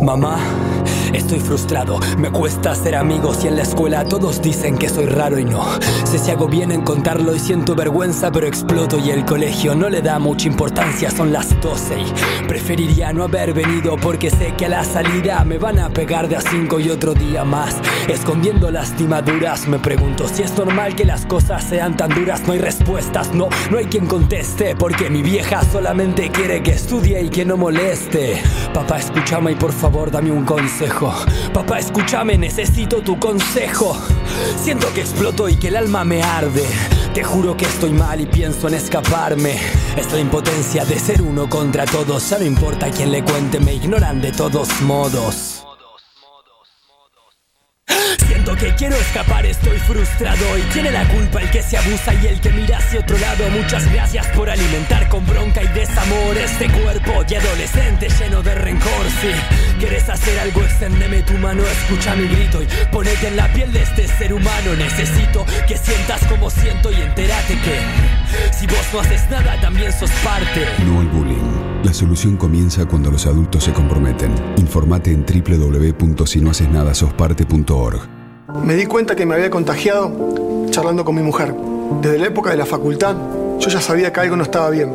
Mama estoy frustrado, me cuesta ser amigos y en la escuela todos dicen que soy raro y no. Sé si hago bien en contarlo y siento vergüenza, pero exploto y el colegio no le da mucha importancia, son las 12 y preferiría no haber venido porque sé que a la salida me van a pegar de a 5 y otro día más. Escondiendo lastimaduras, me pregunto si es normal que las cosas sean tan duras, no hay respuestas, no, no hay quien conteste, porque mi vieja solamente quiere que estudie y que no moleste. Papá, escúchame y por favor dame un consejo. Papá, escúchame, necesito tu consejo. Siento que exploto y que el alma me arde. Te juro que estoy mal y pienso en escaparme. Es la impotencia de ser uno contra todos. Ya no importa quién le cuente, me ignoran de todos modos. Escapar, estoy frustrado y tiene la culpa el que se abusa y el que mira hacia otro lado. Muchas gracias por alimentar con bronca y desamor este cuerpo de adolescente lleno de rencor. Si quieres hacer algo, exténdeme tu mano, escucha mi grito y ponete en la piel de este ser humano. Necesito que sientas como siento y entérate que si vos no haces nada, también sos parte. No al bullying. La solución comienza cuando los adultos se comprometen. Informate en www.sinohacesnadasosparte.org. Me di cuenta que me había contagiado charlando con mi mujer. Desde la época de la facultad, yo ya sabía que algo no estaba bien.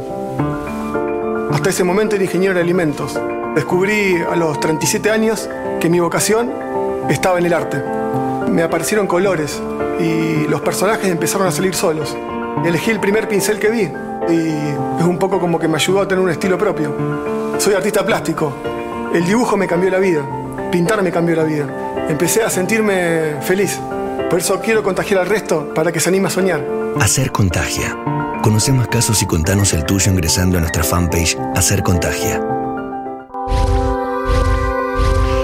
Hasta ese momento era ingeniero de alimentos. Descubrí a los 37 años que mi vocación estaba en el arte. Me aparecieron colores y los personajes empezaron a salir solos. Elegí el primer pincel que vi y es un poco como que me ayudó a tener un estilo propio. Soy artista plástico. El dibujo me cambió la vida. Pintar me cambió la vida. Empecé a sentirme feliz. Por eso quiero contagiar al resto para que se anime a soñar. Hacer Contagia. Conoce más casos y contanos el tuyo ingresando a nuestra fanpage Hacer Contagia.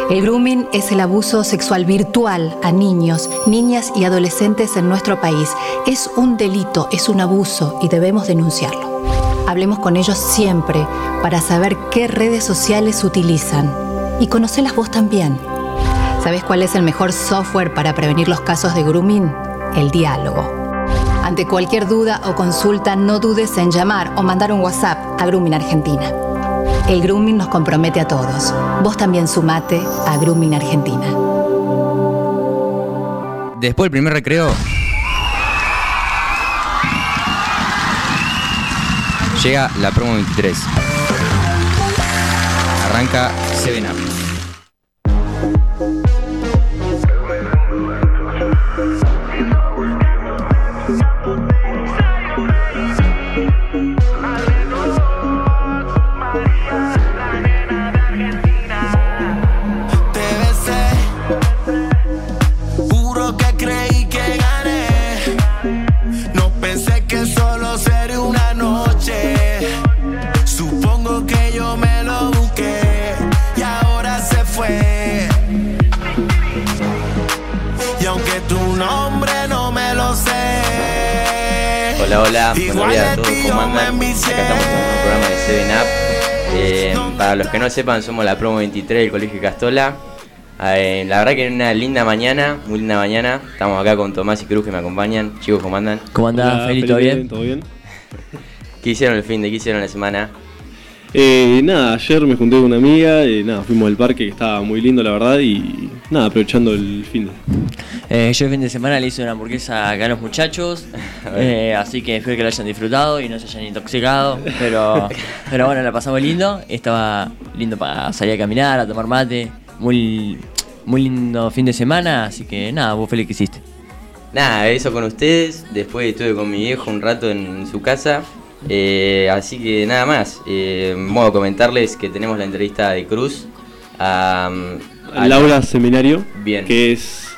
El grooming es el abuso sexual virtual a niños, niñas y adolescentes en nuestro país. Es un delito, es un abuso y debemos denunciarlo. Hablemos con ellos siempre para saber qué redes sociales utilizan y conocelas vos también. ¿Sabes cuál es el mejor software para prevenir los casos de grooming? El diálogo. Ante cualquier duda o consulta, no dudes en llamar o mandar un WhatsApp a Grooming Argentina. El grooming nos compromete a todos. Vos también sumate a Grooming Argentina. Después del primer recreo. Llega la promo 23. Arranca 7 Up. Hola, hola, buenos días a todos, ¿cómo andan? Acá estamos en un programa de 7 Up. Eh, para los que no sepan, somos la promo 23 del Colegio Castola. Eh, la verdad que es una linda mañana, muy linda mañana. Estamos acá con Tomás y Cruz que me acompañan. Chicos, ¿cómo andan? ¿Cómo Hola, Feli? ¿Todo Felipe, bien? ¿Todo bien? ¿Qué hicieron el fin de? ¿Qué hicieron la semana? Eh, nada, ayer me junté con una amiga, y nada, fuimos al parque que estaba muy lindo la verdad y nada, aprovechando el fin de... Eh, yo el fin de semana le hice una hamburguesa acá a los muchachos, eh, así que espero que lo hayan disfrutado y no se hayan intoxicado, pero, pero bueno, la pasamos lindo, estaba lindo para salir a caminar, a tomar mate, muy, muy lindo fin de semana, así que nada, vos Feli, ¿qué hiciste? Nada, eso con ustedes. Después estuve con mi viejo un rato en su casa. Eh, así que nada más. Eh, modo comentarles que tenemos la entrevista de Cruz a, a Laura Seminario, Bien. que es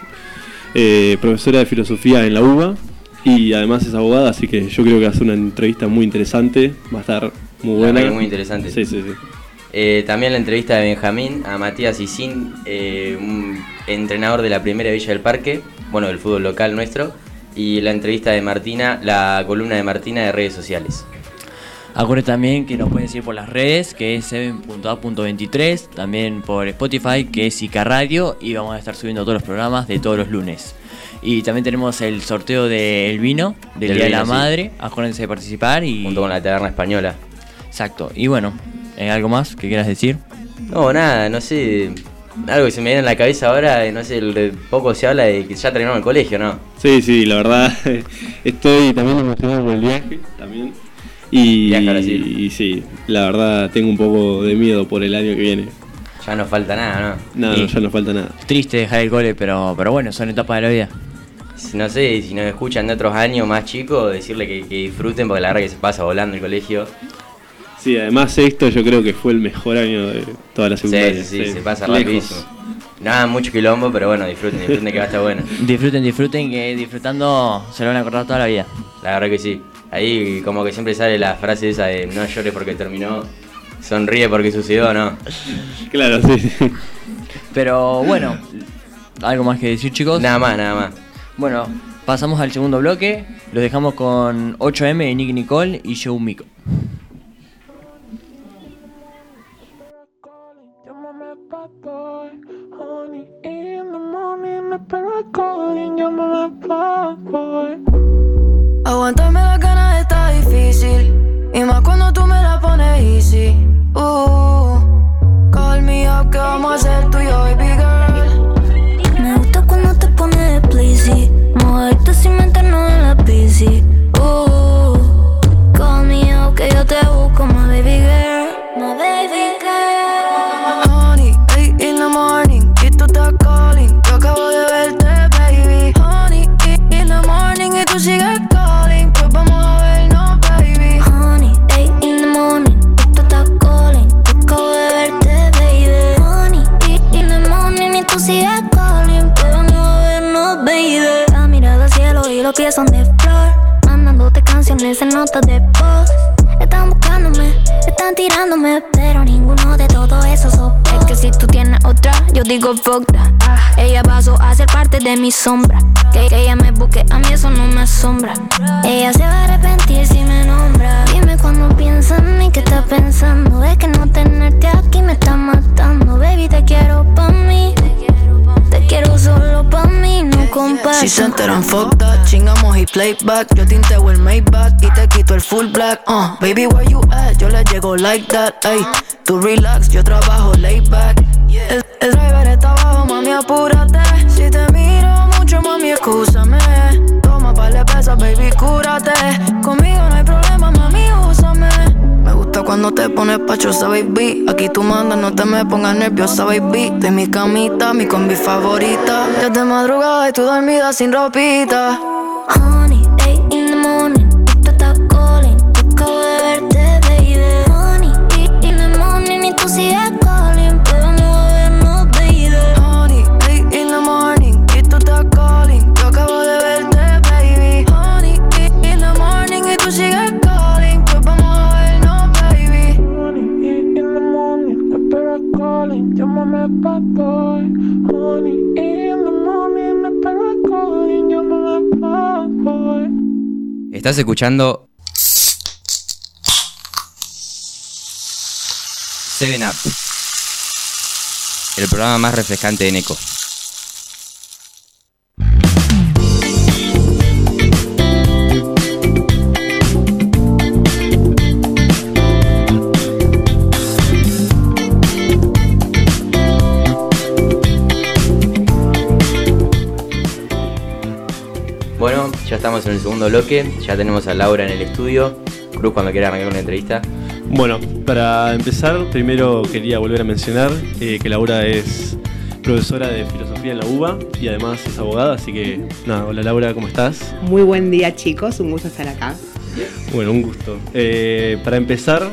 eh, profesora de filosofía en la UBA y además es abogada, así que yo creo que va a ser una entrevista muy interesante, va a estar muy buena. muy interesante. Sí, sí, sí. Eh, también la entrevista de Benjamín a Matías Isín, un entrenador de la primera Villa del Parque, bueno, del fútbol local nuestro, y la entrevista de Martina, la columna de Martina de redes sociales. Acuérdense también que nos pueden seguir por las redes, que es 7.a.23, también por Spotify, que es Ica Radio, y vamos a estar subiendo todos los programas de todos los lunes. Y también tenemos el sorteo del vino, del, Del Día de la sí. Madre. Acuérdense de participar y. Junto con la taberna española. Exacto. Y bueno, ¿eh, ¿algo más que quieras decir? No, nada, no sé. Algo que se me viene en la cabeza ahora, no sé, el de- poco se habla de que ya terminamos el colegio, ¿no? Sí, sí, la verdad estoy también emocionado por el viaje también. Y, Viaje a Brasil. y sí, la verdad tengo un poco de miedo por el año que viene. Ya no falta nada, ¿no? No, Sí. no, ya no falta nada. Triste dejar el cole, pero, pero bueno, son etapas de la vida. No sé, si nos escuchan de otros años más chicos, decirle que, que disfruten porque la verdad que se pasa volando el colegio. Sí, además esto yo creo que fue el mejor año de toda la Sí, secundaria. sí, sí, se pasa Lejos. rapidísimo. Nada, mucho quilombo, pero bueno, disfruten, disfruten que va a estar bueno. Disfruten, disfruten, que disfrutando se lo van a acordar toda la vida. La verdad que sí. Ahí como que siempre sale la frase esa de no llores porque terminó, sonríe porque sucedió, ¿no? Claro, sí. Pero bueno, ¿algo más que decir, chicos? Nada más, nada más. Bueno, pasamos al segundo bloque. Los dejamos con 8M de Nick Nicole y Joe Miko. Aguantarme las ganas está digo fuck that. Ella pasó a ser parte de mi sombra. Que, que ella me busque, a mí eso no me asombra. Ella se va a arrepentir si me nombra. Dime cuando piensa en mí, ¿qué estás pensando? Es que no tenerte aquí me está matando. Baby, te quiero pa' mí. Te quiero solo pa' mí, no comparto. Si se enteran, fuck that. Chingamos y playback. Yo tinteo el Maybach y te quito el full black. Uh, baby, where you at? Yo le llego like that. Ay, tú relax, yo trabajo laid back. El, el apúrate. Si te miro mucho, mami, escúchame. Toma par de pesas, baby, cúrate. Conmigo no hay problema, mami, úsame. Me gusta cuando te pones pachosa, baby. Aquí tú mandas, no te me pongas nerviosa, baby. De mi camita, mi combi favorita. Ya de madrugada y tú dormida sin ropita. Estás escuchando 7 Up, el programa más refrescante de Neko. Estamos en el segundo bloque, ya tenemos a Laura en el estudio. Cruz, cuando quiera arrancar una entrevista. Bueno, para empezar, primero quería volver a mencionar eh, que Laura es profesora de filosofía en la UBA y además es abogada, así que nada, hola Laura, ¿cómo estás? Muy buen día chicos, un gusto estar acá. Bueno, un gusto. Eh, para empezar,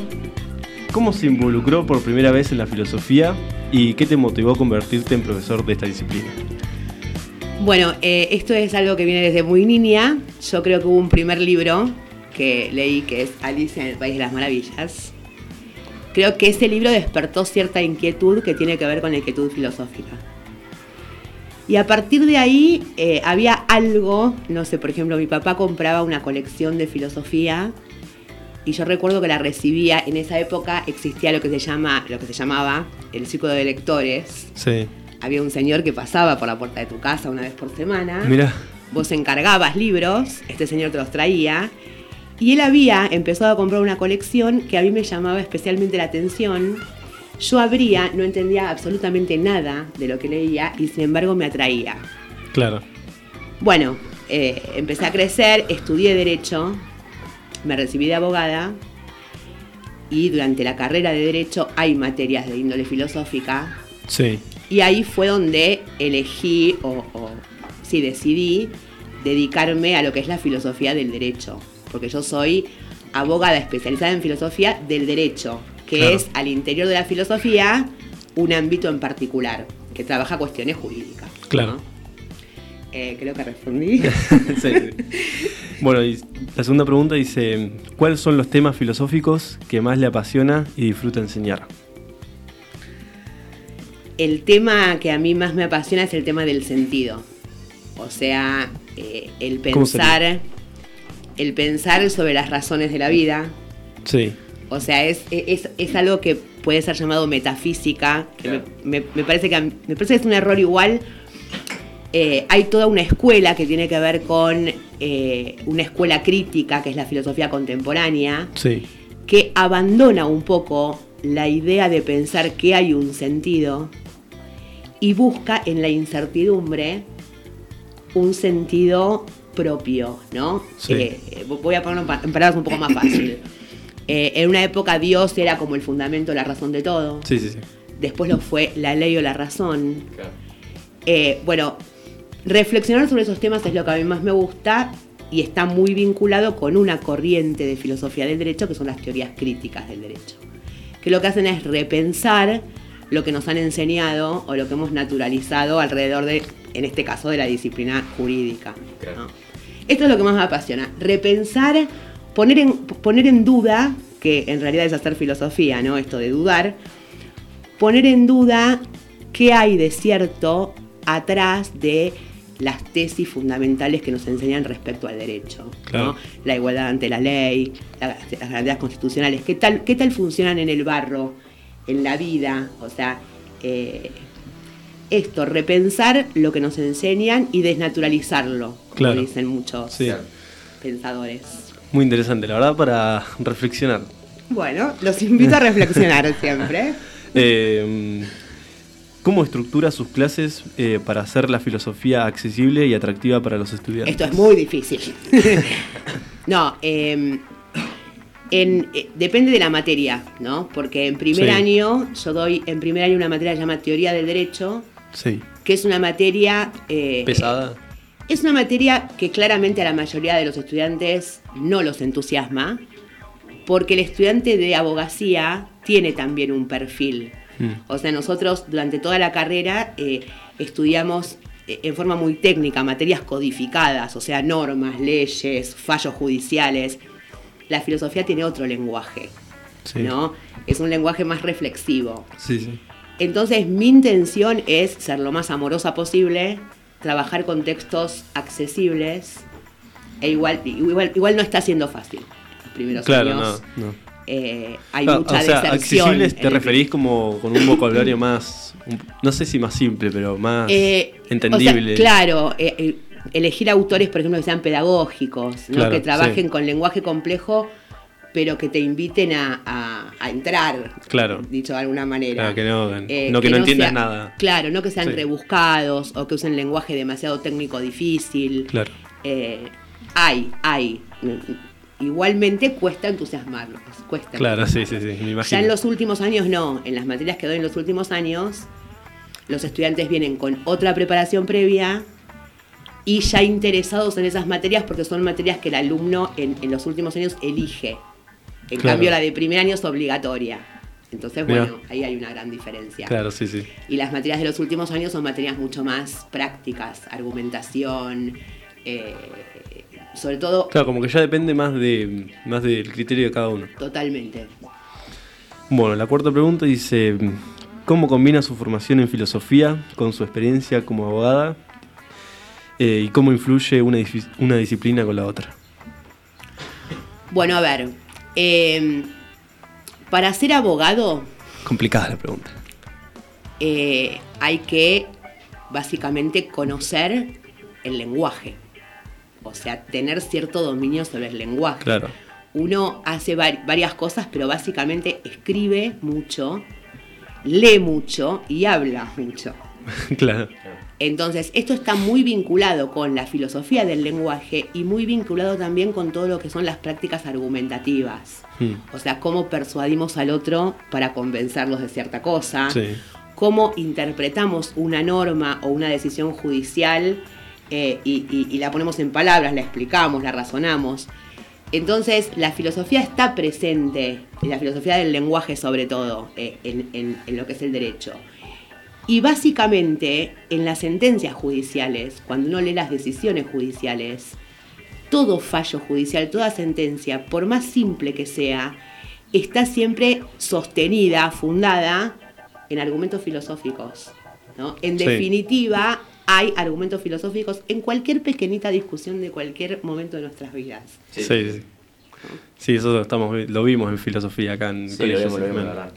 ¿cómo se involucró por primera vez en la filosofía y qué te motivó a convertirte en profesor de esta disciplina? Bueno, eh, esto es algo que viene desde muy niña. Yo creo que hubo un primer libro que leí que es Alicia en el País de las Maravillas. Creo que ese libro despertó cierta inquietud que tiene que ver con la inquietud filosófica. Y a partir de ahí eh, había algo, no sé, por ejemplo, mi papá compraba una colección de filosofía y yo recuerdo que la recibía, en esa época existía lo que se llama, lo que se llamaba el círculo de lectores. Sí. Había un señor que pasaba por la puerta de tu casa una vez por semana. Mira. vos encargabas libros, este señor te los traía, y él había empezado a comprar una colección que a mí me llamaba especialmente la atención. Yo abría, no entendía absolutamente nada de lo que leía y sin embargo me atraía. Claro. Bueno, eh, empecé a crecer, estudié Derecho, me recibí de abogada y durante la carrera de Derecho hay materias de índole filosófica Sí. Y ahí fue donde elegí o, o sí decidí dedicarme a lo que es la filosofía del derecho, porque yo soy abogada especializada en filosofía del derecho, que Claro. es al interior de la filosofía un ámbito en particular, que trabaja cuestiones jurídicas. Claro. Eh, creo que respondí. Sí. Bueno, y la segunda pregunta dice, ¿cuáles son los temas filosóficos que más le apasiona y disfruta enseñar? El tema que a mí más me apasiona es el tema del sentido. O sea, eh, el pensar, el pensar sobre las razones de la vida. Sí. O sea, es, es, es algo que puede ser llamado metafísica. que me, me- me parece que me parece que es un error igual. Eh, hay toda una escuela que tiene que ver con eh, una escuela crítica, que es la filosofía contemporánea, Sí. que abandona un poco la idea de pensar que hay un sentido y busca en la incertidumbre un sentido propio, ¿no? Sí. Eh, voy a ponerlo en pa- en palabras un poco más fácil. Eh, en una época Dios era como el fundamento, la razón de todo. Sí, sí, sí. Después lo fue la ley o la razón. Eh, bueno, reflexionar sobre esos temas es lo que a mí más me gusta y está muy vinculado con una corriente de filosofía del derecho que son las teorías críticas del derecho. Que lo que hacen es repensar lo que nos han enseñado o lo que hemos naturalizado alrededor de, en este caso, de la disciplina jurídica. ¿no? Esto es lo que más me apasiona. Repensar, poner en, poner en duda, que en realidad es hacer filosofía, ¿no? Esto de dudar, poner en duda qué hay de cierto atrás de las tesis fundamentales que nos enseñan respecto al derecho. Claro. ¿no? La igualdad ante la ley, la- las garantías constitucionales, qué tal, qué tal funcionan en el barro, en la vida, o sea, eh, esto, repensar lo que nos enseñan y desnaturalizarlo, como Claro. dicen muchos Sí. pensadores. Muy interesante, la verdad, para reflexionar. Bueno, los invito a reflexionar siempre. Eh, ¿Cómo estructura sus clases eh, para hacer la filosofía accesible y atractiva para los estudiantes? Esto es muy difícil. no, eh, en- eh, depende de la materia, ¿no? Porque en primer Sí. año, yo doy en primer año una materia que se llama Teoría del Derecho, Sí. que es una materia... eh, ¿Pesada? Es una materia que claramente a la mayoría de los estudiantes no los entusiasma, porque el estudiante de abogacía tiene también un perfil. Mm. O sea, nosotros durante toda la carrera eh, estudiamos eh, en forma muy técnica materias codificadas, o sea, normas, leyes, fallos judiciales. La filosofía tiene otro lenguaje, Sí. ¿no? Es un lenguaje más reflexivo. Sí, sí. Entonces mi intención es ser lo más amorosa posible, trabajar con textos accesibles, e igual, igual, igual no está siendo fácil. Los primeros Claro, años no, no. eh, hay Ah, mucha o sea, deserción. accesibles te referís como con un vocabulario más, un- no sé si más simple, pero más Eh, entendible. o sea, claro, eh, eh, elegir autores, por ejemplo, que sean pedagógicos, ¿no? Claro, que trabajen sí. con lenguaje complejo, pero que te inviten a, a- a entrar, Claro. dicho de alguna manera. Claro, que no, Eh, no que, no entiendas sea- nada. Claro, no que sean Sí. rebuscados o que usen lenguaje demasiado técnico difícil. Claro. Eh, hay, hay. Igualmente cuesta entusiasmarlos, cuesta. Claro, sí, sí, sí, me Ya imagino. en los últimos años no, en las materias que doy en los últimos años, los estudiantes vienen con otra preparación previa y ya interesados en esas materias porque son materias que el alumno en, en los últimos años elige. En Claro. cambio la de primer año es obligatoria. Entonces, bueno, ahí hay una gran diferencia. Claro, sí, sí. Y las materias de los últimos años son materias mucho más prácticas, argumentación, eh, sobre todo Claro, como que ya depende más de más del criterio de cada uno. totalmente. Bueno, la cuarta pregunta dice, ¿cómo combina su formación en filosofía con su experiencia como abogada? Eh, ¿Y cómo influye una, una disciplina con la otra? Bueno, a ver, eh, para ser abogado Complicada la pregunta. eh, hay que básicamente conocer el lenguaje. o sea, tener cierto dominio sobre el lenguaje. Claro. Uno hace vari- varias cosas, pero básicamente escribe mucho, lee mucho y habla mucho. claro. Entonces, esto está muy vinculado con la filosofía del lenguaje y muy vinculado también con todo lo que son las prácticas argumentativas. Mm. O sea, cómo persuadimos al otro para convencerlos de cierta cosa, Sí. cómo interpretamos una norma o una decisión judicial eh, y, y- y la ponemos en palabras, la explicamos, la razonamos. Entonces, la filosofía está presente, la filosofía del lenguaje sobre todo, eh, en, en- en lo que es el derecho. Y básicamente, en las sentencias judiciales, cuando uno lee las decisiones judiciales, todo fallo judicial, toda sentencia, por más simple que sea, está siempre sostenida, fundada en argumentos filosóficos. ¿no? En Sí. definitiva, hay argumentos filosóficos en cualquier pequeñita discusión de cualquier momento de nuestras vidas. Sí, sí. Sí, eso lo, estamos, lo vimos en filosofía acá en Sí, lo Colegio vimos, lo vimos, Segment. la verdad.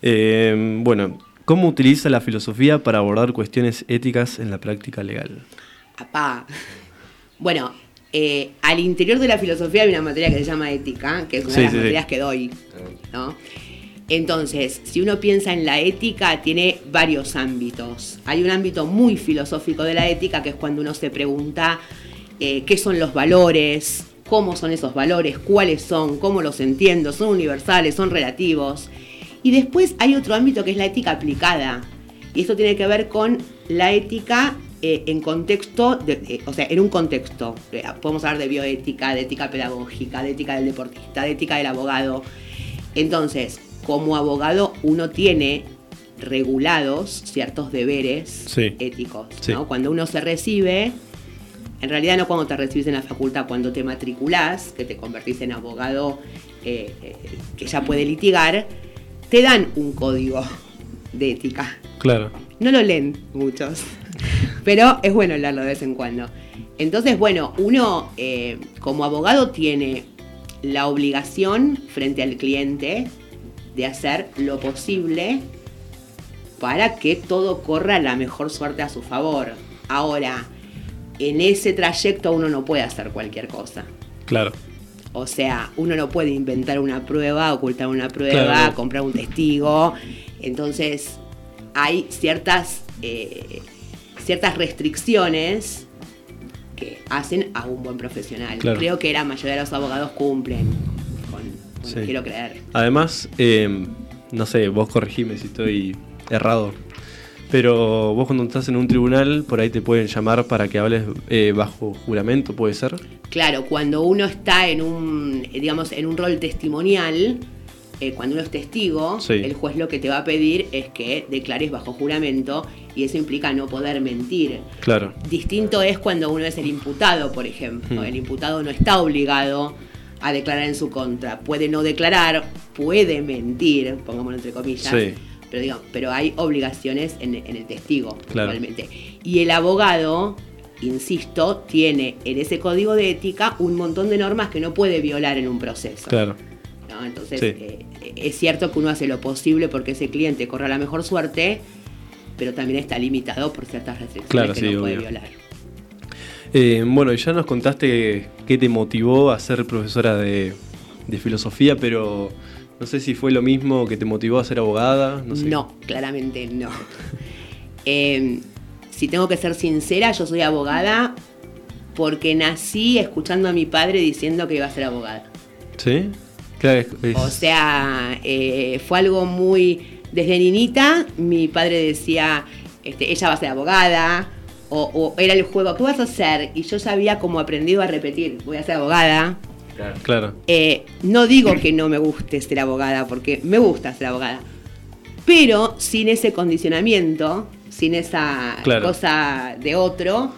Eh, bueno, ¿cómo utiliza la filosofía para abordar cuestiones éticas en la práctica legal? Apá. Bueno, eh, al interior de la filosofía hay una materia que se llama ética, que es una Sí, de las sí, sí. materias que doy. ¿no? Entonces, si uno piensa en la ética, tiene varios ámbitos. Hay un ámbito muy filosófico de la ética, que es cuando uno se pregunta eh, qué son los valores, cómo son esos valores, cuáles son, cómo los entiendo, son universales, son relativos. Y después hay otro ámbito que es la ética aplicada. Y esto tiene que ver con la ética eh, en contexto, de- eh, o sea, en un contexto. Eh, podemos hablar de bioética, de ética pedagógica, de ética del deportista, de ética del abogado. Entonces, como abogado uno tiene regulados ciertos deberes Sí. éticos. Sí. ¿no? Cuando uno se recibe, en realidad no cuando te recibes en la facultad, cuando te matriculás, que te convertís en abogado eh, que ya puede litigar, te dan un código de ética. Claro. No lo leen muchos, pero es bueno leerlo de vez en cuando. Entonces, bueno, uno eh, como abogado tiene la obligación frente al cliente de hacer lo posible para que todo corra la mejor suerte a su favor. Ahora, en ese trayecto uno no puede hacer cualquier cosa. Claro. O sea, uno no puede inventar una prueba, ocultar una prueba, Claro. comprar un testigo. Entonces, hay ciertas, eh, ciertas restricciones que hacen a un buen profesional. Claro. Creo que la mayoría de los abogados cumplen con, con- Sí. quiero creer. Además, eh, no sé, vos corregime si estoy errado. Pero vos cuando estás en un tribunal, por ahí te pueden llamar para que hables eh, bajo juramento, ¿puede ser? Claro, cuando uno está en un, digamos, en un rol testimonial, eh, cuando uno es testigo, Sí. el juez lo que te va a pedir es que declares bajo juramento y eso implica no poder mentir. Claro. Distinto es cuando uno es el imputado, por ejemplo. Hmm. El imputado no está obligado a declarar en su contra. Puede no declarar, puede mentir, pongámoslo entre comillas. Sí. Pero, digamos, pero hay obligaciones en, en el testigo, Claro. Y el abogado, insisto, tiene en ese código de ética un montón de normas que no puede violar en un proceso. Claro. ¿no? Entonces, Sí. eh, es cierto que uno hace lo posible porque ese cliente corra la mejor suerte, pero también está limitado por ciertas restricciones Claro, que sí, no puede violar. Eh, bueno, y ya nos contaste qué te motivó a ser profesora de, de filosofía, pero no sé si fue lo mismo que te motivó a ser abogada. No, sé. No, claramente no. Eh, si tengo que ser sincera, yo soy abogada porque nací escuchando a mi padre diciendo que iba a ser abogada. ¿Sí? Claro, es- es- O sea, eh, fue algo muy... Desde niñita mi padre decía, este, ella va a ser abogada, o, o era el juego, ¿qué vas a hacer? Y yo ya había como aprendido a repetir, voy a ser abogada. Claro. Eh, no digo que no me guste ser abogada, porque me gusta ser abogada. Pero sin ese condicionamiento, sin esa Claro. cosa de otro,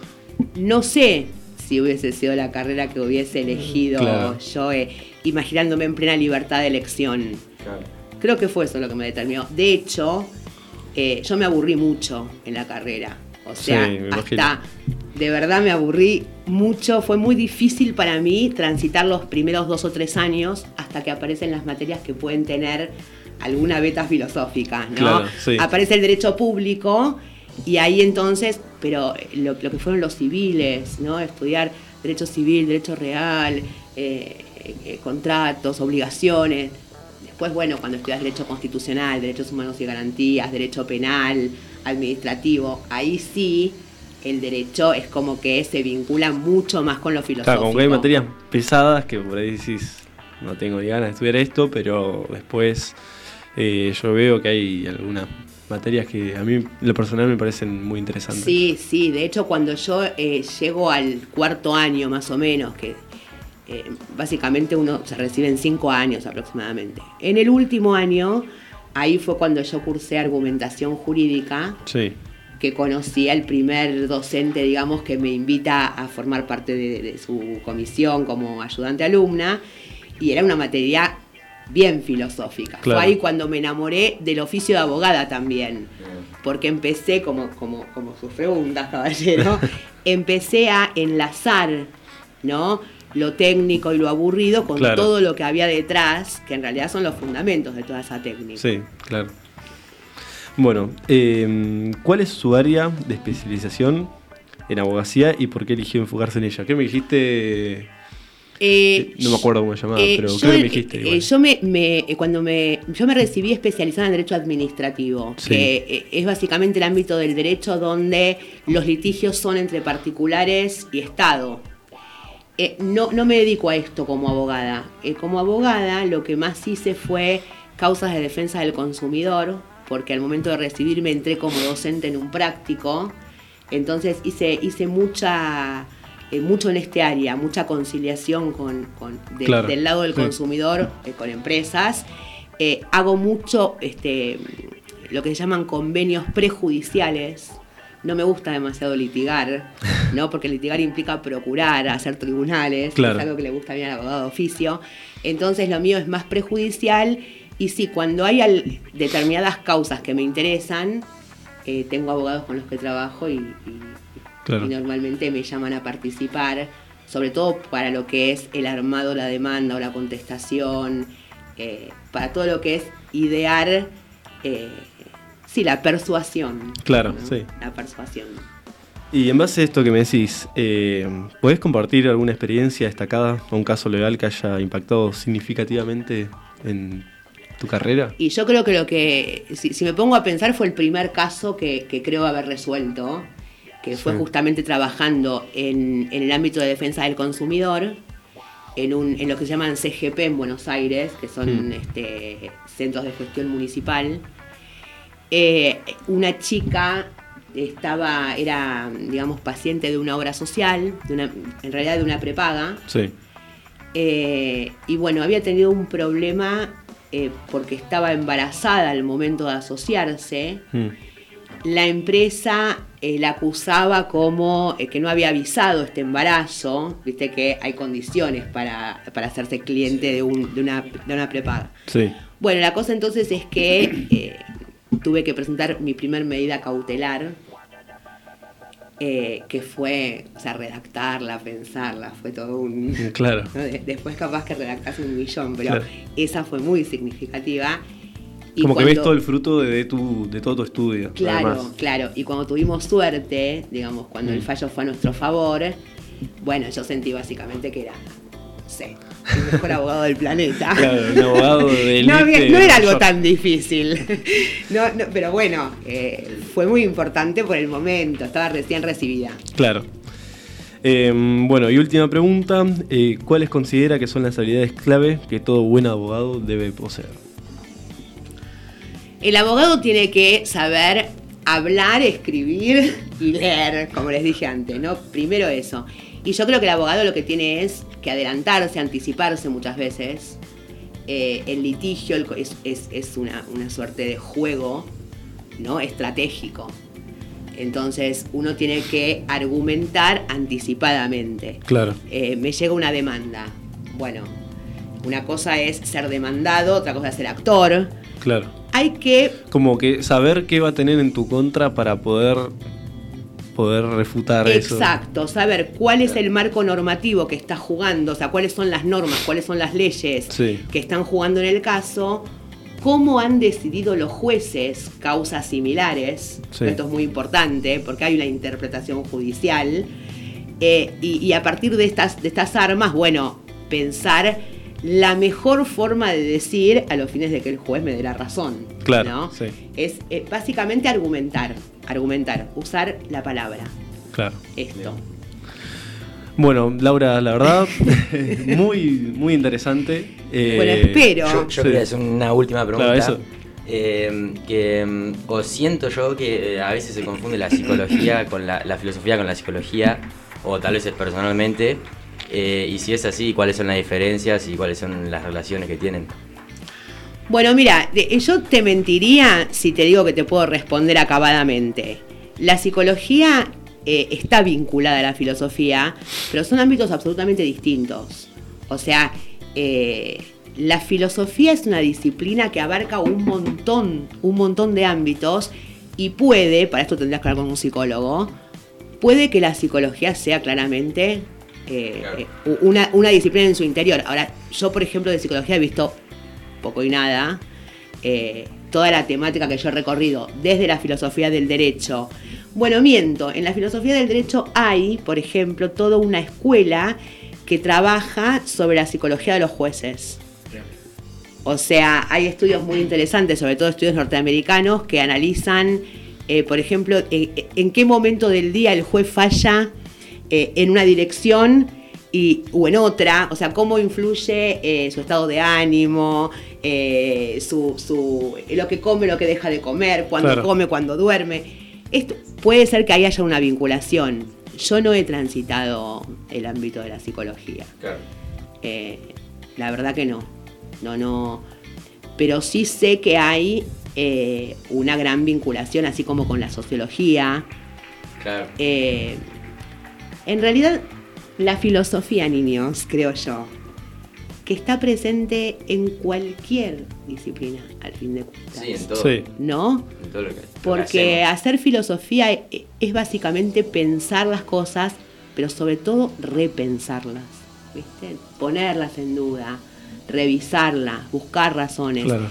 no sé si hubiese sido la carrera que hubiese elegido Claro. yo, eh, imaginándome en plena libertad de elección. Creo que fue eso lo que me determinó. De hecho, eh, yo me aburrí mucho en la carrera. O sea, Sí, hasta de verdad me aburrí mucho. Fue muy difícil para mí transitar los primeros dos o tres años hasta que aparecen las materias que pueden tener alguna beta filosófica, ¿no? Claro, sí. Aparece el derecho público y ahí entonces, pero lo, lo que fueron los civiles, ¿no? Estudiar derecho civil, derecho real, eh, eh, contratos, obligaciones. Después, bueno, cuando estudias derecho constitucional, derechos humanos y garantías, derecho penal, administrativo, ahí sí el derecho es como que se vincula mucho más con lo filosófico. Claro, como que hay materias pesadas que por ahí decís, no tengo ni ganas de estudiar esto, pero después eh, yo veo que hay algunas materias que a mí, lo personal, me parecen muy interesantes. Sí, sí, de hecho cuando yo eh, llego al cuarto año más o menos, que eh, básicamente uno se recibe en cinco años aproximadamente. En el último año, ahí fue cuando yo cursé argumentación jurídica, Sí. que conocí al primer docente, digamos, que me invita a formar parte de, de su comisión como ayudante alumna, y era una materia bien filosófica. Claro. Fue ahí cuando me enamoré del oficio de abogada también, porque empecé, como, como, como sus preguntas, caballero, empecé a enlazar, ¿no? Lo técnico y lo aburrido con Claro. todo lo que había detrás, que en realidad son los fundamentos de toda esa técnica. Sí, claro. Bueno, eh, ¿cuál es su área de especialización en abogacía y por qué eligió enfocarse en ella? ¿Qué me dijiste? Eh, No me acuerdo cómo se llamaba, Eh, pero yo, creo que me dijiste. eh, igual. yo me, me- cuando me yo me recibí especializada en derecho administrativo, Sí. que es básicamente el ámbito del derecho donde los litigios son entre particulares y Estado. Eh, no, no me dedico a esto como abogada. Eh, como abogada lo que más hice fue causas de defensa del consumidor, porque al momento de recibirme entré como docente en un práctico, entonces hice, hice mucha, eh, mucho en este área, mucha conciliación con, con- de- Claro, del lado del sí. consumidor con empresas. Hago mucho este, lo que se llaman convenios prejudiciales. No me gusta demasiado litigar, ¿no? Porque litigar implica procurar, hacer tribunales, Claro. es algo que le gusta bien al abogado de oficio. Entonces lo mío es más prejudicial y sí, cuando hay al- determinadas causas que me interesan, eh, tengo abogados con los que trabajo y, y- Claro. y normalmente me llaman a participar, sobre todo para lo que es el armado, la demanda o la contestación, eh, para todo lo que es idear, eh, sí, la persuasión. Claro, ¿no? sí. La persuasión. Y en base a esto que me decís, eh, ¿podés compartir alguna experiencia destacada o un caso legal que haya impactado significativamente en tu carrera? Y yo creo que lo que, si, si me pongo a pensar, fue el primer caso que, que creo haber resuelto, que fue Sí. justamente trabajando en, en el ámbito de defensa del consumidor, en, un, en lo que se llaman CGP en Buenos Aires, que son Mm. este, centros de gestión municipal. Eh, una chica estaba, era, digamos, paciente de una obra social, de una, en realidad de una prepaga, Sí. eh, y bueno, había tenido un problema eh, porque estaba embarazada al momento de asociarse. Mm. La empresa eh, la acusaba como que no había avisado este embarazo. Viste que hay condiciones para, para hacerse cliente de, un- de una, de una prepaga. Sí. Bueno, la cosa entonces es que tuve que presentar mi primer medida cautelar, eh, que fue, o sea, redactarla, pensarla, fue todo un... Claro. ¿no? De- Después capaz que redactas un millón, pero Claro. esa fue muy significativa. Y Como que ves todo el fruto de, tu, de todo tu estudio. Claro, además. claro. Y cuando tuvimos suerte, digamos, cuando el Mm. fallo fue a nuestro favor, bueno, yo sentí básicamente que era, no sé, el mejor abogado del planeta. Claro, un abogado de no, no era algo tan difícil. No, no, pero bueno, eh, fue muy importante por el momento, estaba recién recibida. Claro. Eh, bueno, y última pregunta. eh, ¿Cuáles considera que son las habilidades clave que todo buen abogado debe poseer? El abogado tiene que saber hablar, escribir y leer, como les dije antes, ¿no? Primero eso. Y yo creo que el abogado lo que tiene es que adelantarse, anticiparse muchas veces. Eh, el litigio el es, es- es una, una suerte de juego, ¿no? Estratégico. Entonces uno tiene que argumentar anticipadamente. Claro. Eh, me llega una demanda. Bueno, una cosa es ser demandado, otra cosa es ser actor. Claro. Hay que Como que saber qué va a tener en tu contra para poder poder refutar eso. Exacto, saber cuál es el marco normativo que está jugando, o sea, cuáles son las normas, cuáles son las leyes Sí. que están jugando en el caso, cómo han decidido los jueces causas similares, Sí. esto es muy importante porque hay una interpretación judicial, Eh, y, y a partir de estas, de estas armas, bueno, pensar la mejor forma de decir a los fines de que el juez me dé la razón. Claro, ¿no? sí. Es eh, básicamente argumentar, argumentar, usar la palabra. Claro. Esto. Bueno, Laura, la verdad, muy, muy interesante. Eh, Bueno, espero. Yo, yo Sí. quería hacer una última pregunta. Claro, eso. Eh, que mm, o siento yo que eh, a veces se confunde la psicología con la, la filosofía con la psicología, o tal vez es personalmente. eh, y si es así, ¿cuáles son las diferencias y cuáles son las relaciones que tienen? Bueno, mira, de- yo te mentiría si te digo que te puedo responder acabadamente. La psicología eh, está vinculada a la filosofía, pero son ámbitos absolutamente distintos. O sea, eh, la filosofía es una disciplina que abarca un montón, un montón de ámbitos y puede, para esto tendrás que hablar con un psicólogo, puede que la psicología sea claramente eh, eh, una, una disciplina en su interior. Ahora, yo por ejemplo de psicología he visto poco y nada, eh, toda la temática que yo he recorrido desde la filosofía del derecho. Bueno, miento, en la filosofía del derecho hay, por ejemplo, toda una escuela que trabaja sobre la psicología de los jueces. O sea, hay estudios muy interesantes, sobre todo estudios norteamericanos, que analizan, eh, por ejemplo, eh, en qué momento del día el juez falla en una dirección y, o en otra, o sea, cómo influye eh, su estado de ánimo, eh, su, su- lo que come, lo que deja de comer, cuando Claro. come, cuando duerme. Esto puede ser que ahí haya una vinculación. Yo no he transitado el ámbito de la psicología. Eh, la verdad que no. No, no. Pero sí sé que hay eh, una gran vinculación, así como con la sociología. Claro. Eh, en realidad, la filosofía, niños, creo yo, que está presente en cualquier disciplina, al fin de cuentas. Sí, en todo. Sí. ¿No? En todo lo que- Porque hacemos. hacer filosofía e- es básicamente pensar las cosas, pero sobre todo repensarlas, ¿viste? Ponerlas en duda, revisarlas, buscar razones. Claro.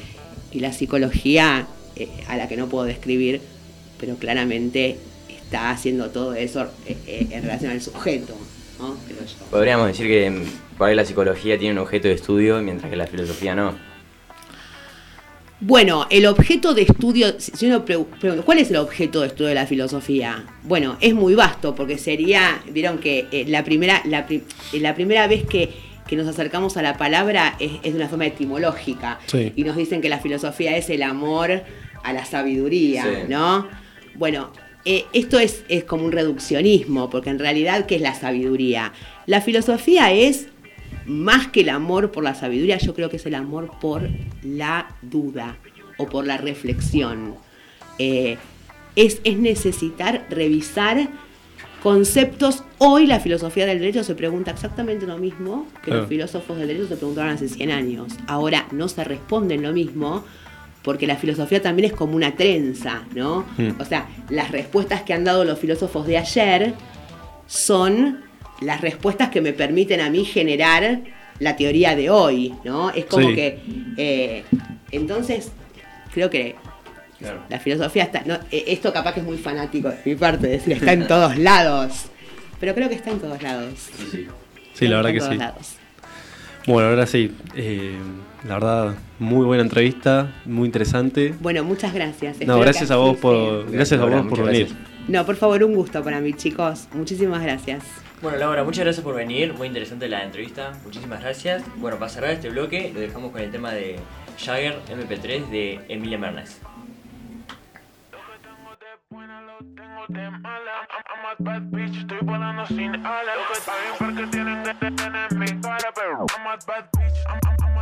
Y la psicología, eh, a la que no puedo describir, pero claramente está haciendo todo eso eh, eh, en relación al sujeto, ¿no? Creo yo. Podríamos decir que por ahí la psicología tiene un objeto de estudio, mientras que la filosofía no. Bueno, el objeto de estudio, si uno pre- pregunta, ¿cuál es el objeto de estudio de la filosofía? Bueno, es muy vasto porque sería, vieron que eh, la primera, la, pri- eh, la primera vez que, que nos acercamos a la palabra es, es de una forma etimológica Sí. y nos dicen que la filosofía es el amor a la sabiduría, Sí. ¿no? Bueno, eh, esto es, es como un reduccionismo porque en realidad, ¿qué es la sabiduría? La filosofía es más que el amor por la sabiduría, yo creo que es el amor por la duda o por la reflexión. Eh, es, es necesitar revisar conceptos. Hoy la filosofía del derecho se pregunta exactamente lo mismo que Claro. los filósofos del derecho se preguntaron hace 100 años. Ahora no se responden lo mismo porque la filosofía también es como una trenza, ¿no? Mm. O sea, las respuestas que han dado los filósofos de ayer son las respuestas que me permiten a mí generar la teoría de hoy, ¿no? Es como Sí. que. eh, entonces, creo que Claro. la filosofía está. no, eh, esto capaz que es muy fanático de mi parte, decir está en todos lados. Pero creo que está en todos lados. Sí, la verdad Está en que todos sí. lados. Bueno, ahora sí. eh, la verdad, muy buena entrevista, muy interesante. Bueno, muchas gracias. No, gracias a vos por, gracias a Laura, vos por venir. gracias. No, por favor, un gusto para mí, chicos. Muchísimas gracias. Bueno, Laura, muchas gracias por venir. Muy interesante la entrevista. Muchísimas gracias. Bueno, para cerrar este bloque, lo dejamos con el tema de Jagger MP3 de Emilia Mernes. I'm a bad bitch, estoy volando sin alas. Lo que está bien porque tienen que tener en mi cara, pero I'm a bad bitch, I'm, I'm, I'm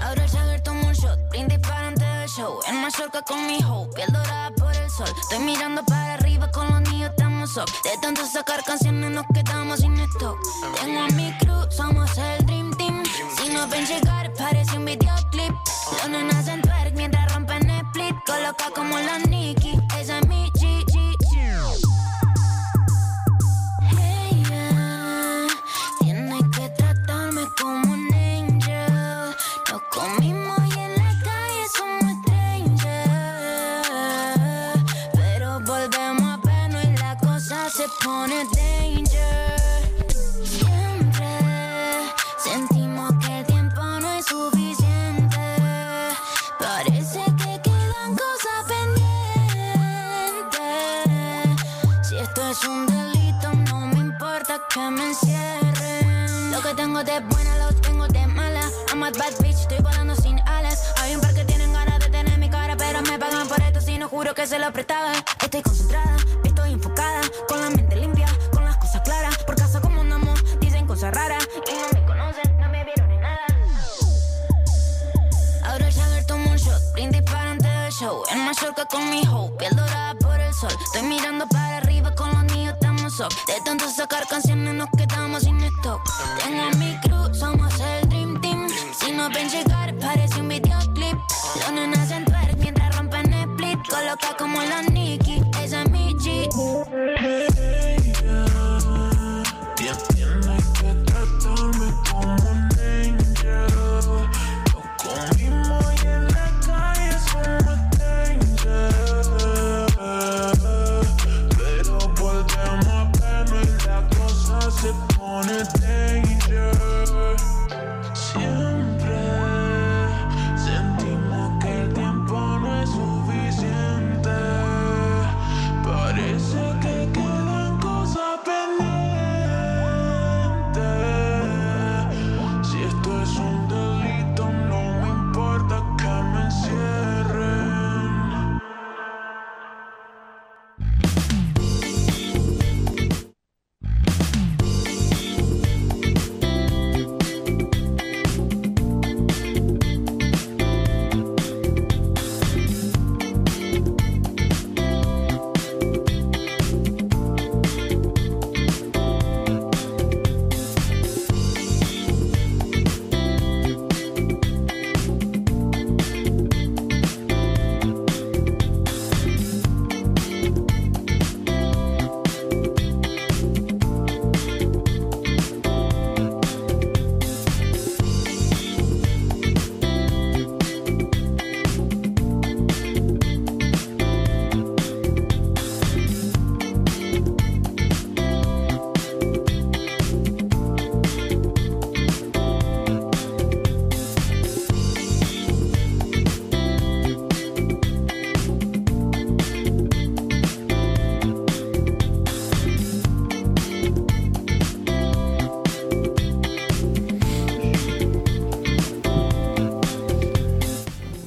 Ahora Jagger toma un shot, brindis para antes del show. En Mallorca con mi hoe, piel dorada por el sol. Estoy mirando para arriba con los niños, estamos up. De tanto sacar canciones nos quedamos sin stock. Tengo a mi crew, somos el Dream Team. Si nos ven llegar, parece un videoclip. Los nenas en twerk mientras rompen el split. Coloca como la Nicki, esa es mi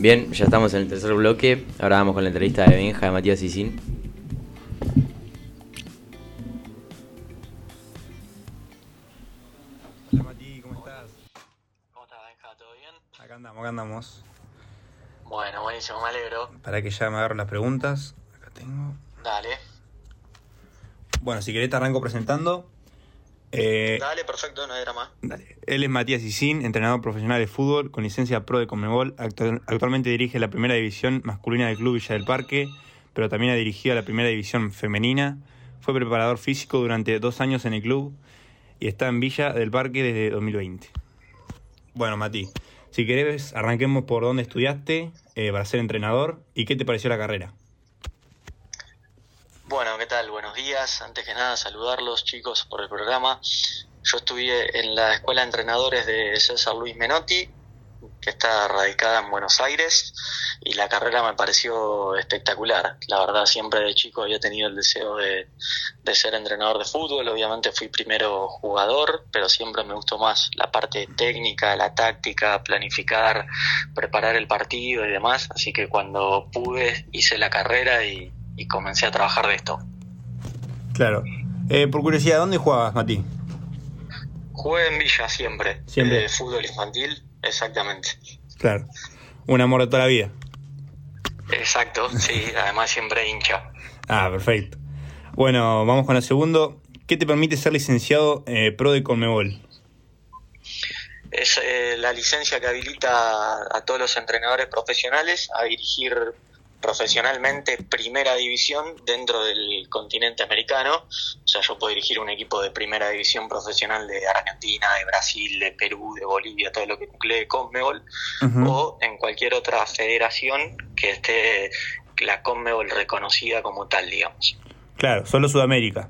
Bien, ya estamos en el tercer bloque. Ahora vamos con la entrevista de Benja de Matías Isín. Hola Mati, ¿cómo estás? ¿Cómo estás, Benja? ¿Todo bien? Acá andamos, acá andamos. Bueno, buenísimo, me alegro. Para que ya me agarro las preguntas. Acá tengo. Dale. Bueno, si querés te arranco presentando. Eh, Dale, perfecto, no hay drama. él es Matías Isín, entrenador profesional de fútbol con licencia pro de Conmebol. Actu- actualmente dirige la primera división masculina del Club Villa del Parque, pero también ha dirigido la primera división femenina. Fue preparador físico durante dos años en el club y está en Villa del Parque desde 2020. Bueno, Mati, si querés, arranquemos por dónde estudiaste eh, para ser entrenador y qué te pareció la carrera. Bueno, ¿qué tal? Buenos días. Antes que nada, saludarlos, chicos, por el programa. Yo estudié en la Escuela de Entrenadores de César Luis Menotti, que está radicada en Buenos Aires, y la carrera me pareció espectacular. La verdad, siempre de chico había tenido el deseo de, de ser entrenador de fútbol. Obviamente fui primero jugador, pero siempre me gustó más la parte técnica, la táctica, planificar, preparar el partido y demás. Así que cuando pude, hice la carrera y, y comencé a trabajar de esto. Claro. Eh, por curiosidad, ¿dónde jugabas, Mati? Jugué en Villa siempre. Siempre. Eh, fútbol infantil, exactamente. Claro. Un amor de toda la vida. Exacto, sí, además siempre hincha. Ah, perfecto. Bueno, vamos con el segundo. ¿Qué te permite ser licenciado eh, pro de Conmebol? Es eh, la licencia que habilita a todos los entrenadores profesionales a dirigir profesionalmente primera división dentro del continente americano. O sea, yo puedo dirigir un equipo de primera división profesional de Argentina, de Brasil, de Perú, de Bolivia, todo lo que nuclee Conmebol, o en cualquier otra federación que esté la Conmebol reconocida como tal, digamos. Claro, solo Sudamérica.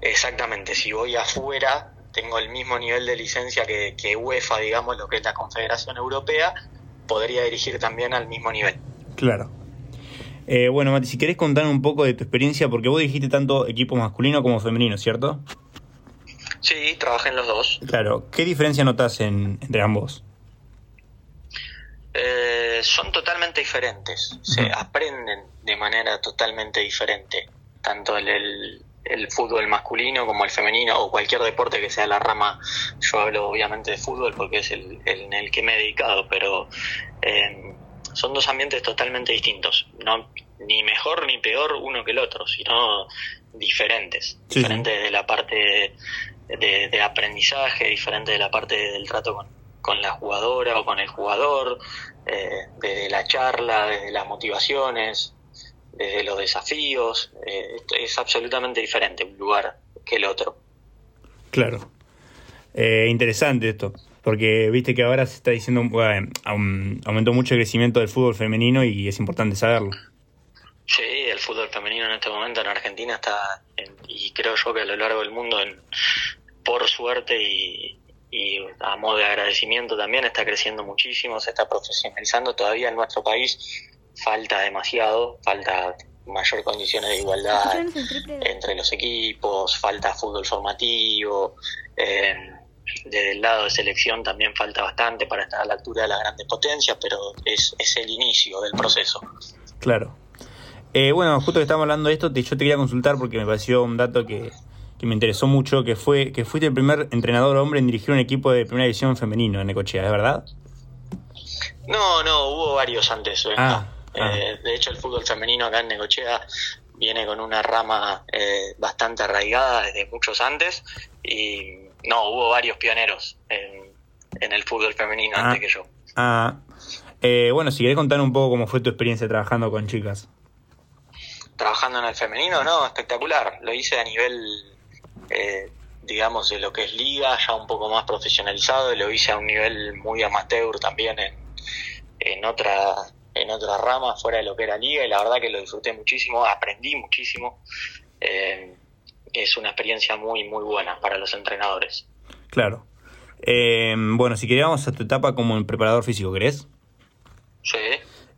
Exactamente, si voy afuera, tengo el mismo nivel de licencia que, que UEFA, digamos, lo que es la Confederación Europea, podría dirigir también al mismo nivel. Claro. Eh, bueno, Mati, si querés contar un poco de tu experiencia, porque vos dijiste tanto equipo masculino como femenino, ¿cierto? Sí, trabajé en los dos. Claro. ¿Qué diferencia notas en, entre ambos? son totalmente diferentes, se aprenden de manera totalmente diferente, tanto el, el, el fútbol masculino como el femenino o cualquier deporte que sea la rama, yo hablo obviamente de fútbol porque es el, el en el que me he dedicado, pero eh, son dos ambientes totalmente distintos, no ni mejor ni peor uno que el otro, sino diferentes, Sí, diferentes de la parte de, de aprendizaje, diferente de la parte del trato con, con la jugadora o con el jugador, eh, desde la charla, desde las motivaciones, desde los desafíos, eh, es absolutamente diferente un lugar que el otro. Claro. Eh, interesante esto, porque viste que ahora se está diciendo, bueno, aum- aumentó mucho el crecimiento del fútbol femenino y es importante saberlo. Sí, el fútbol femenino en este momento en Argentina está, en- y creo yo que a lo largo del mundo, en- por suerte y, y a modo de agradecimiento también, está creciendo muchísimo, se está profesionalizando. Todavía en nuestro país falta demasiado, falta mayor condiciones de igualdad entre los equipos, falta fútbol formativo. eh, desde el lado de selección también falta bastante para estar a la altura de las grandes potencias, pero es, es el inicio del proceso. Claro. Eh, bueno, justo que estamos hablando de esto, te- yo te quería consultar porque me pareció un dato que, que me interesó mucho, que fue que fuiste el primer entrenador hombre en dirigir un equipo de primera división femenino en Necochea, ¿es verdad? No, no, hubo varios antes. eh, Ah. Eh, de hecho, el fútbol femenino acá en Necochea viene con una rama eh, bastante arraigada desde muchos antes y no, hubo varios pioneros en, en el fútbol femenino Ah. antes que yo. Ah, eh, bueno, si querés contar un poco cómo fue tu experiencia trabajando con chicas. Trabajando en el femenino, no, espectacular. Lo hice a nivel, eh, digamos, de lo que es liga, ya un poco más profesionalizado. Lo hice a un nivel muy amateur también en, en otra en otra rama fuera de lo que era liga y la verdad que lo disfruté muchísimo, aprendí muchísimo. Eh, es una experiencia muy, muy buena para los entrenadores. Claro. Eh, bueno, si queríamos a tu etapa como un preparador físico, ¿querés? Sí.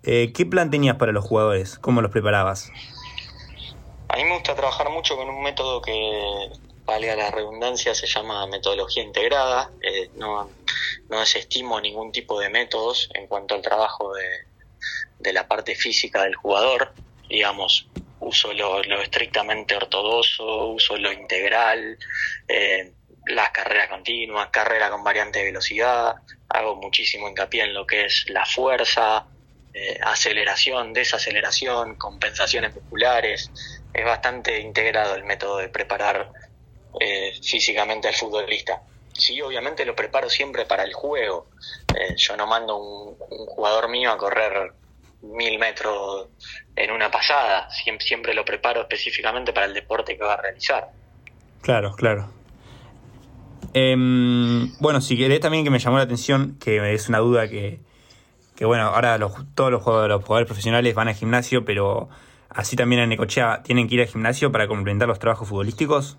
Eh, ¿Qué plan tenías para los jugadores? ¿Cómo los preparabas? A mí me gusta trabajar mucho con un método que, valga la redundancia, se llama metodología integrada. Eh, no, no desestimo ningún tipo de métodos en cuanto al trabajo de, de la parte física del jugador. Digamos, uso lo, lo estrictamente ortodoxo, uso lo integral, eh, las carreras continuas, carrera con variante de velocidad. Hago muchísimo hincapié en lo que es la fuerza, eh, aceleración, desaceleración, compensaciones musculares. Es bastante integrado el método de preparar eh, físicamente al futbolista. Sí, obviamente lo preparo siempre para el juego. Eh, yo no mando un, un jugador mío a correr mil metros en una pasada. Siempre, siempre lo preparo específicamente para el deporte que va a realizar. Claro, claro. Em, bueno, si querés también que me llamó la atención, que es una duda que, que bueno, ahora los, todos los jugadores, los jugadores profesionales van al gimnasio, pero así también en Necochea tienen que ir al gimnasio para complementar los trabajos futbolísticos.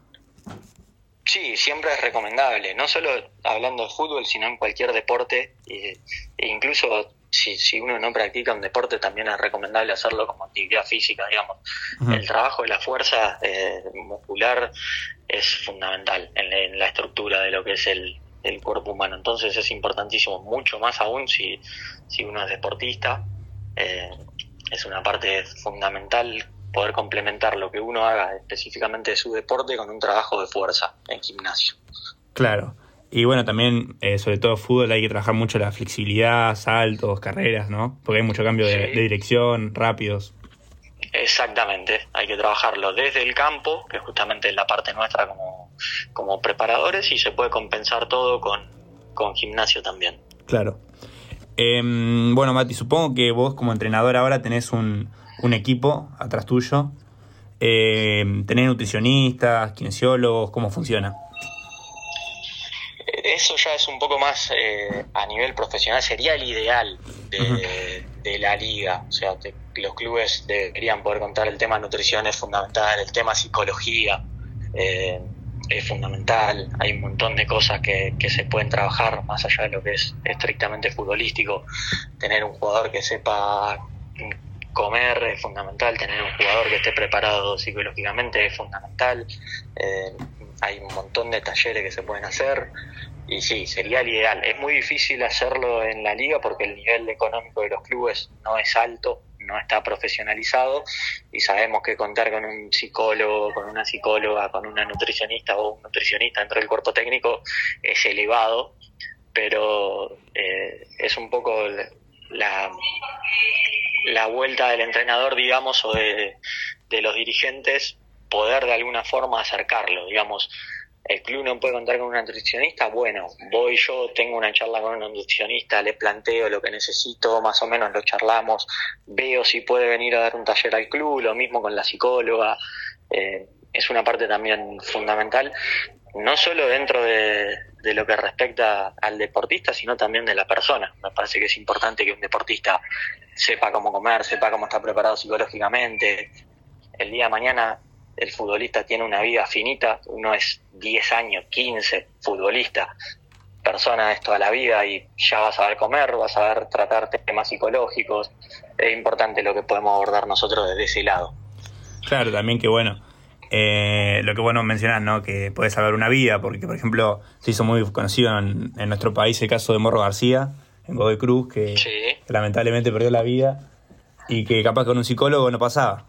Sí, siempre es recomendable, no solo hablando de fútbol, sino en cualquier deporte, e, e incluso si, si uno no practica un deporte, también es recomendable hacerlo como actividad física, digamos. El trabajo de la fuerza eh, muscular es fundamental en la, en la estructura de lo que es el, el cuerpo humano, entonces es importantísimo, mucho más aún si, si uno es deportista, eh, es una parte fundamental poder complementar lo que uno haga específicamente de su deporte con un trabajo de fuerza en gimnasio. Claro. Y bueno, también, eh, sobre todo fútbol, hay que trabajar mucho la flexibilidad, saltos, carreras, ¿no? Porque hay mucho cambio de, Sí. de dirección, rápidos. Exactamente, hay que trabajarlo desde el campo, que justamente es la parte nuestra como, como preparadores, y se puede compensar todo con, con gimnasio también. Claro. Em, bueno, Mati, supongo que vos como entrenador ahora tenés un, un equipo atrás tuyo. Em, tenés nutricionistas, kinesiólogos, ¿cómo funciona? Eso ya es un poco más eh, a nivel profesional, sería el ideal de, de la liga. O sea, te- los clubes deberían poder contar el tema nutrición es fundamental, el tema psicología eh, es fundamental. Hay un montón de cosas que, que se pueden trabajar más allá de lo que es estrictamente futbolístico. Tener un jugador que sepa comer es fundamental, tener un jugador que esté preparado psicológicamente es fundamental. Eh, hay un montón de talleres que se pueden hacer. Y sí, sería el ideal. Es muy difícil hacerlo en la liga porque el nivel económico de los clubes no es alto, no está profesionalizado y sabemos que contar con un psicólogo, con una psicóloga, con una nutricionista o un nutricionista dentro del cuerpo técnico es elevado, pero eh, es un poco la, la vuelta del entrenador, digamos, o de, de los dirigentes poder de alguna forma acercarlo, digamos el club no puede contar con un nutricionista, bueno, voy yo, tengo una charla con un nutricionista, le planteo lo que necesito, más o menos lo charlamos, veo si puede venir a dar un taller al club, lo mismo con la psicóloga, eh, es una parte también fundamental, no solo dentro de, de lo que respecta al deportista, sino también de la persona. Me parece que es importante que un deportista sepa cómo comer, sepa cómo está preparado psicológicamente. El día de mañana el futbolista tiene una vida finita, uno es 10 años, 15, futbolista, persona es toda la vida y ya vas a saber comer, vas a saber tratar temas psicológicos, es importante lo que podemos abordar nosotros desde ese lado. Claro, también que bueno, eh, lo que bueno mencionar, ¿no? Que puede salvar una vida, porque por ejemplo se hizo muy conocido en, en nuestro país el caso de Morro García, en Godoy Cruz, que lamentablemente perdió la vida y que capaz con un psicólogo no pasaba.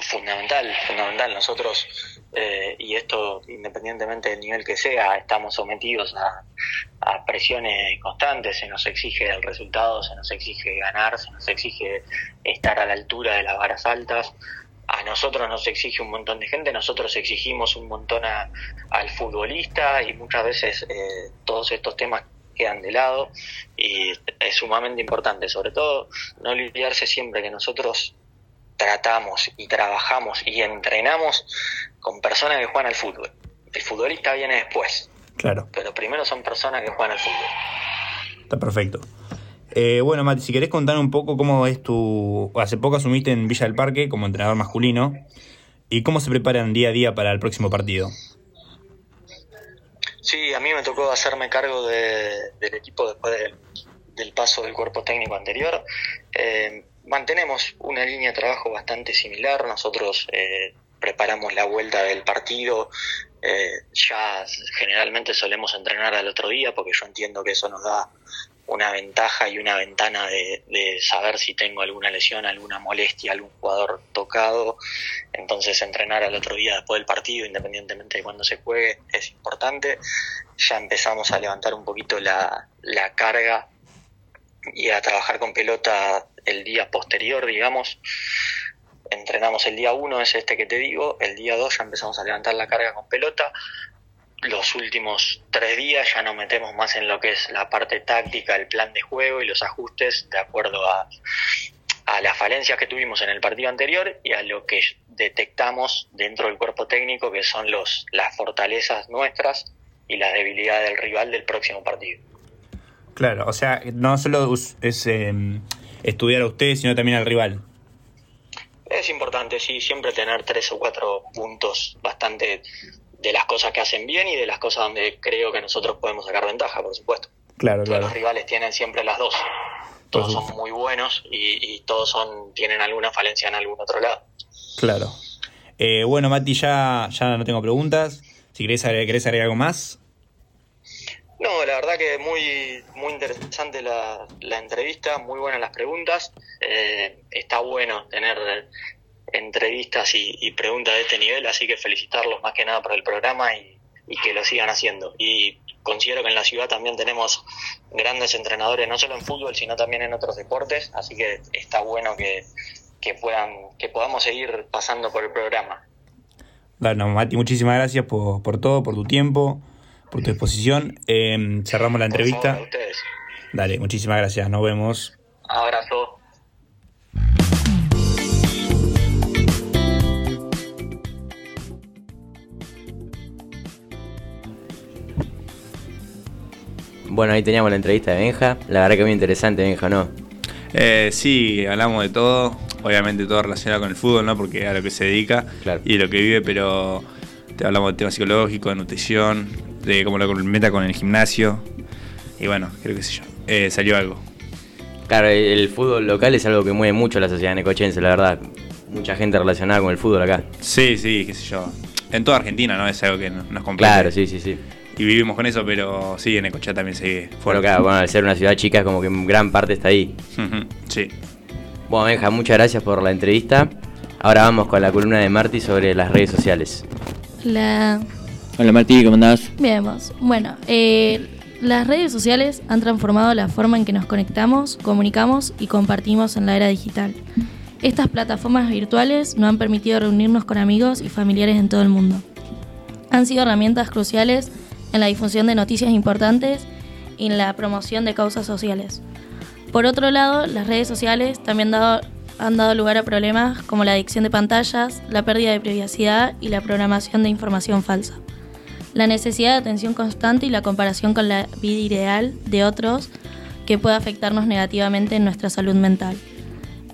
Fundamental. Nosotros, eh, y esto independientemente del nivel que sea, estamos sometidos a, a presiones constantes, se nos exige el resultado, se nos exige ganar, se nos exige estar a la altura de las varas altas. A nosotros nos exige un montón de gente, nosotros exigimos un montón a- al futbolista y muchas veces eh, todos estos temas quedan de lado y es sumamente importante, sobre todo no olvidarse siempre que nosotros tratamos y trabajamos y entrenamos con personas que juegan al fútbol. El futbolista viene después, Claro, pero primero son personas que juegan al fútbol. está perfecto. Eh, bueno, Mati, si querés contar un poco cómo es tu... Hace poco asumiste en Villa del Parque como entrenador masculino y cómo se preparan día a día para el próximo partido. Sí, a mí me tocó hacerme cargo de- del equipo después del, del paso del cuerpo técnico anterior. Eh, mantenemos una línea de trabajo bastante similar. Nosotros eh, preparamos la vuelta del partido. eh, ya generalmente solemos entrenar al otro día porque yo entiendo que eso nos da una ventaja y una ventana de, saber si tengo alguna lesión, alguna molestia, algún jugador tocado. Entonces entrenar al otro día después del partido, independientemente de cuándo se juegue, es importante. Ya empezamos a levantar un poquito la, la carga y a trabajar con pelota el día posterior, digamos. Entrenamos el día 1, es este que te digo, el día 2 ya empezamos a levantar la carga con pelota. Los últimos tres días ya nos metemos más en lo que es la parte táctica, el plan de juego y los ajustes de acuerdo a, a las falencias que tuvimos en el partido anterior y a lo que detectamos dentro del cuerpo técnico, que son los, las fortalezas nuestras y las debilidades del rival del próximo partido. Claro, o sea, no solo es eh, estudiar a usted, sino también al rival. Es importante, sí, siempre tener tres o cuatro puntos bastante de las cosas que hacen bien y de las cosas donde creo que nosotros podemos sacar ventaja, por supuesto. Claro, Todos claro. los rivales tienen siempre las dos. Todos son muy buenos y, y todos son tienen alguna falencia en algún otro lado. Claro. Eh, bueno, Mati, ya, ya no tengo preguntas. Si querés agregar, querés agregar algo más. No, la verdad que muy muy interesante la, la entrevista, muy buenas las preguntas. Eh, está bueno tener entrevistas y, preguntas de este nivel, así que felicitarlos más que nada por el programa y, y que lo sigan haciendo. Y considero que en la ciudad también tenemos grandes entrenadores, no solo en fútbol, sino también en otros deportes, así que está bueno que, que puedan que podamos seguir pasando por el programa. Bueno, Mati, muchísimas gracias por, por todo, por tu tiempo, por tu exposición. Eh, cerramos la entrevista. a ustedes. Dale, muchísimas gracias. Nos vemos. Abrazo. Bueno, ahí teníamos la entrevista de Benja. La verdad que muy interesante, Benja, ¿no? Eh, sí, hablamos de todo, obviamente todo relacionado con el fútbol, ¿no? Porque a lo que se dedica y lo que vive, pero te hablamos de temas psicológicos, de nutrición, de cómo lo complementa con el gimnasio. Y bueno, creo que sé yo, eh, salió algo. Claro, el, fútbol local es algo que mueve mucho a la sociedad necochense, la verdad. Mucha gente relacionada con el fútbol acá. Sí, sí, qué sé yo. En toda Argentina, ¿no? Es algo que no- nos compete. Claro, sí, sí, sí. y vivimos con eso, pero sí, en Ecochea también sigue Bueno, fuerte. claro, bueno, al ser una ciudad chica, como que gran parte está ahí. Sí. Bueno, Benja, muchas gracias por la entrevista. Ahora vamos con la columna de Marty sobre las redes sociales. La... Hola Martí, ¿cómo andás? Bien, vos. Bueno, eh, las redes sociales han transformado la forma en que nos conectamos, comunicamos y compartimos en la era digital. Estas plataformas virtuales nos han permitido reunirnos con amigos y familiares en todo el mundo. Han sido herramientas cruciales en la difusión de noticias importantes y en la promoción de causas sociales. Por otro lado, las redes sociales también dado- han dado lugar a problemas como la adicción de pantallas, la pérdida de privacidad y la programación de información falsa. La necesidad de atención constante y la comparación con la vida ideal de otros que puede afectarnos negativamente en nuestra salud mental.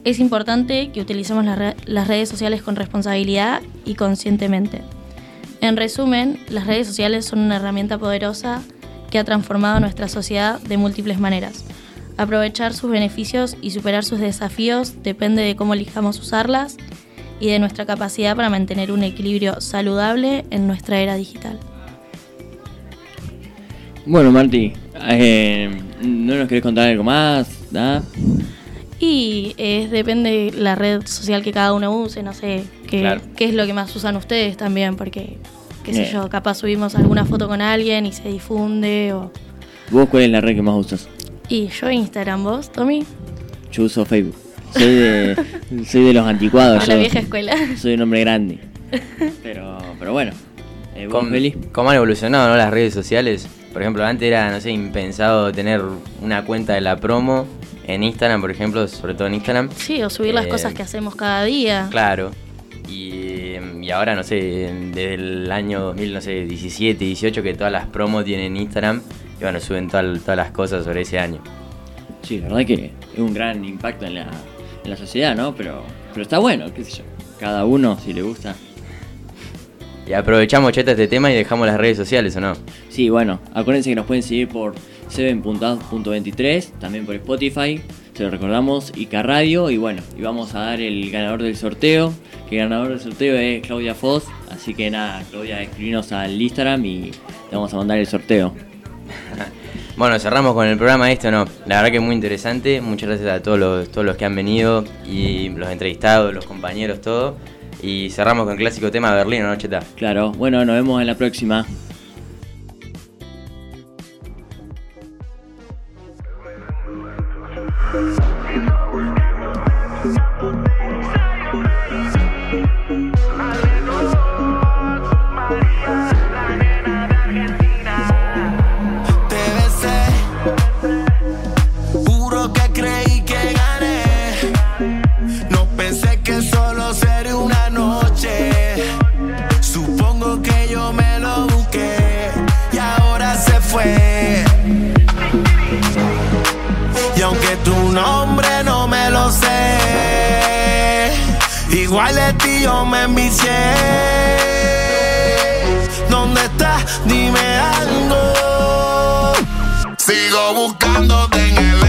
Es importante que utilicemos las redes sociales con responsabilidad y conscientemente. En resumen, las redes sociales son una herramienta poderosa que ha transformado nuestra sociedad de múltiples maneras. Aprovechar sus beneficios y superar sus desafíos depende de cómo elijamos usarlas y de nuestra capacidad para mantener un equilibrio saludable en nuestra era digital. Bueno Martí, eh, ¿no nos querés contar algo más? ¿Nada? Y eh, depende de la red social que cada uno use, no sé, qué, Claro. qué es lo que más usan ustedes también, porque, qué sé Bien. yo, capaz subimos alguna foto con alguien y se difunde, o... ¿Vos cuál es la red que más usas? Y yo Instagram, ¿vos, Tommy? Yo uso Facebook. Soy de, soy de los anticuados. De la vieja escuela. Soy un hombre grande. Pero, pero bueno. Eh, ¿vos, ¿Cómo, han evolucionado ¿no? las redes sociales? Por ejemplo, antes era, no sé, impensado tener una cuenta de la promo en Instagram, por ejemplo, sobre todo en Instagram. Sí, o subir las Eh, cosas que hacemos cada día. Claro. Y, y ahora, no sé, desde el año 2000, no sé, 17, 18, que todas las promos tienen Instagram y bueno, suben todas todas las cosas sobre ese año. Sí, la verdad que es un gran impacto en la, en la sociedad, ¿no? Pero, pero está bueno, qué sé yo. Cada uno, si le gusta. Y aprovechamos, cheta, este tema y dejamos las redes sociales, ¿o no? Sí, bueno, acuérdense que nos pueden seguir por 7.23, también por Spotify, se lo recordamos, Ica Radio, y bueno, y vamos a dar el ganador del sorteo, que el ganador del sorteo es Claudia Foz, así que nada, Claudia, escribinos al Instagram y te vamos a mandar el sorteo. Bueno, cerramos con el programa este, ¿o ¿no? La verdad que es muy interesante. Muchas gracias a todos los, todos los que han venido y los entrevistados, los compañeros, todo. Y cerramos con el clásico tema de Berlín, ¿o ¿no, Cheta? Claro, bueno, nos vemos en la próxima. Igual de ti yo me envicié. ¿Dónde estás? Dime algo. Sigo buscándote en el